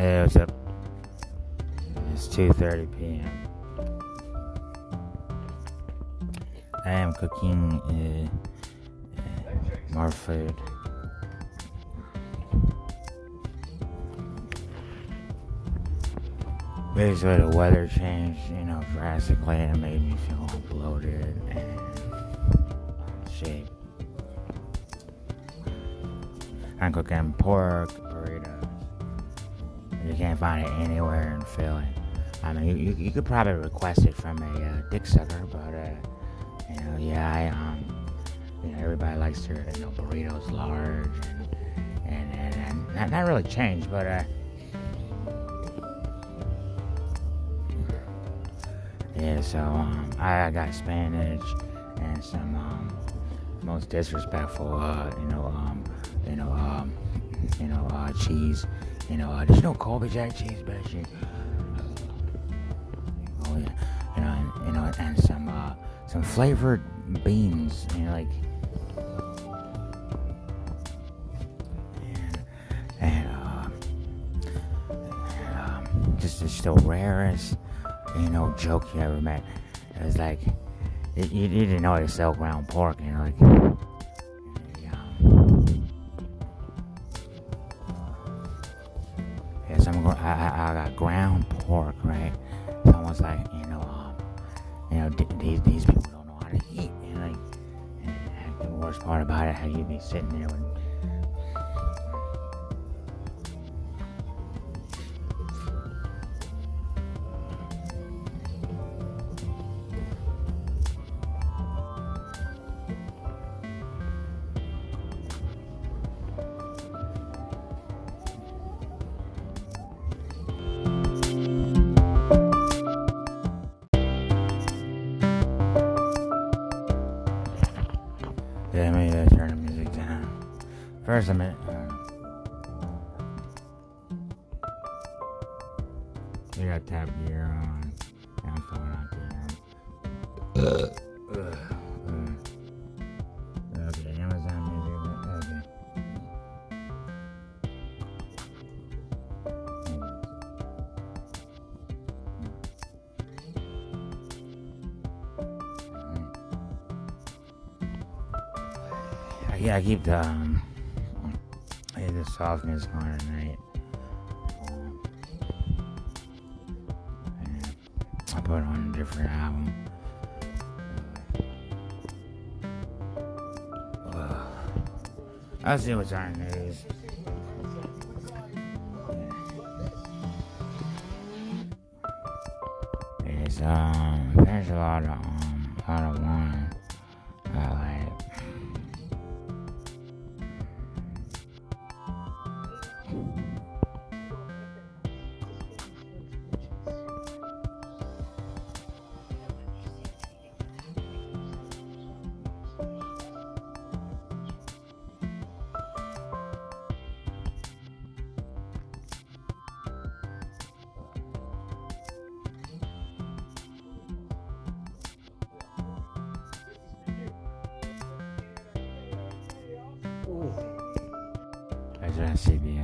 Hey, what's up? It's 2:30 p.m. I am cooking uh, uh, more food. Basically, the weather changed, you know, drastically, and it made me feel bloated and shit. I'm cooking pork. You can't find it anywhere in Philly. I mean, you, you, you could probably request it from a uh, dick sucker, but uh, you know, yeah, I um, you know, everybody likes their you know burritos large and and and, and not, not really changed, but uh, yeah. So um, I, I got spinach and some um, most disrespectful, uh, you know, um, you know, um, you know, uh, cheese. You know, uh, there's no Colby Jack cheese, she, oh yeah, you know, and, you know, and some uh, some flavored beans, you know, like. And, and, uh, and um, just, just the rarest, you know, joke you ever met. It was like, you, you didn't know to sell ground pork, you be sitting there with. First, a minute. Uh, we got tap gear on. Yeah, I'm throwing out there. Ugh, ugh. Okay, Amazon Music. Okay. Yeah, I keep the uh, I on at night. Um, I put on a different album. I'll see what's on news. It's um, there's a lot of um, a lot of I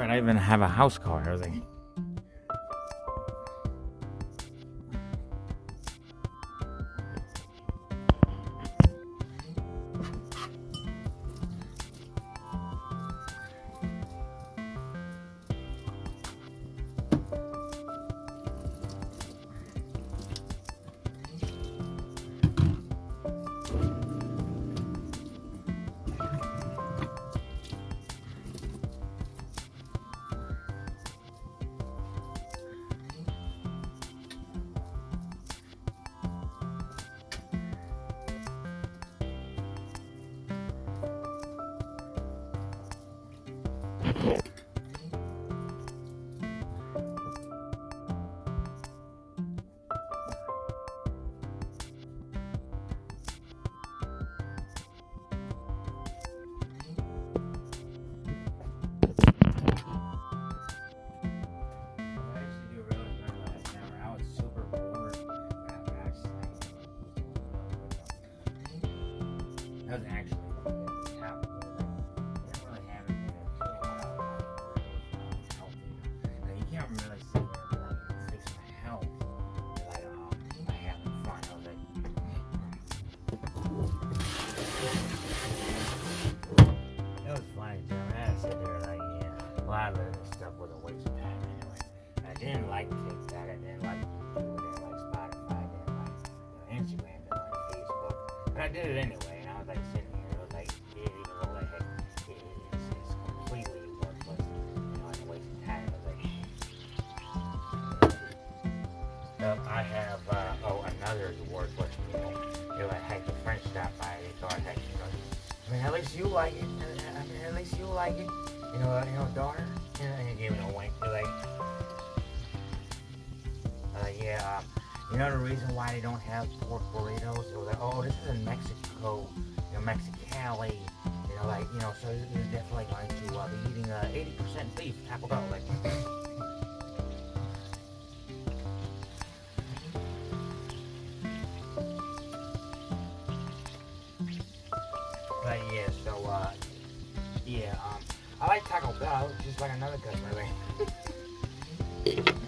I even have a house. I used to That was actually tough. Like didn't like YouTube. Didn't like Spotify. Didn't like you know, Instagram. Didn't like Facebook. But I did it anyway, and I was like sitting here. I was like, yeah, even though like heck, it, it's, it's completely worthless. You know, waste of time. I was like, um, I have uh, oh another worthless meal. You know, like heck, the French stopped by. They thought heck, you know, I mean, at least you like it. I mean, at least you like it. You know, you know, daughter. You know, and he gave me a wink. They're like. Uh, yeah, um, you know the reason why they don't have pork burritos? Like, oh, this is in Mexico, you know, Mexicali, you know, like, you know, so they're definitely going to uh, be eating uh, 80% beef, Taco Bell, like. But yeah, so, uh, yeah, um, I like Taco Bell, just like another customer, like.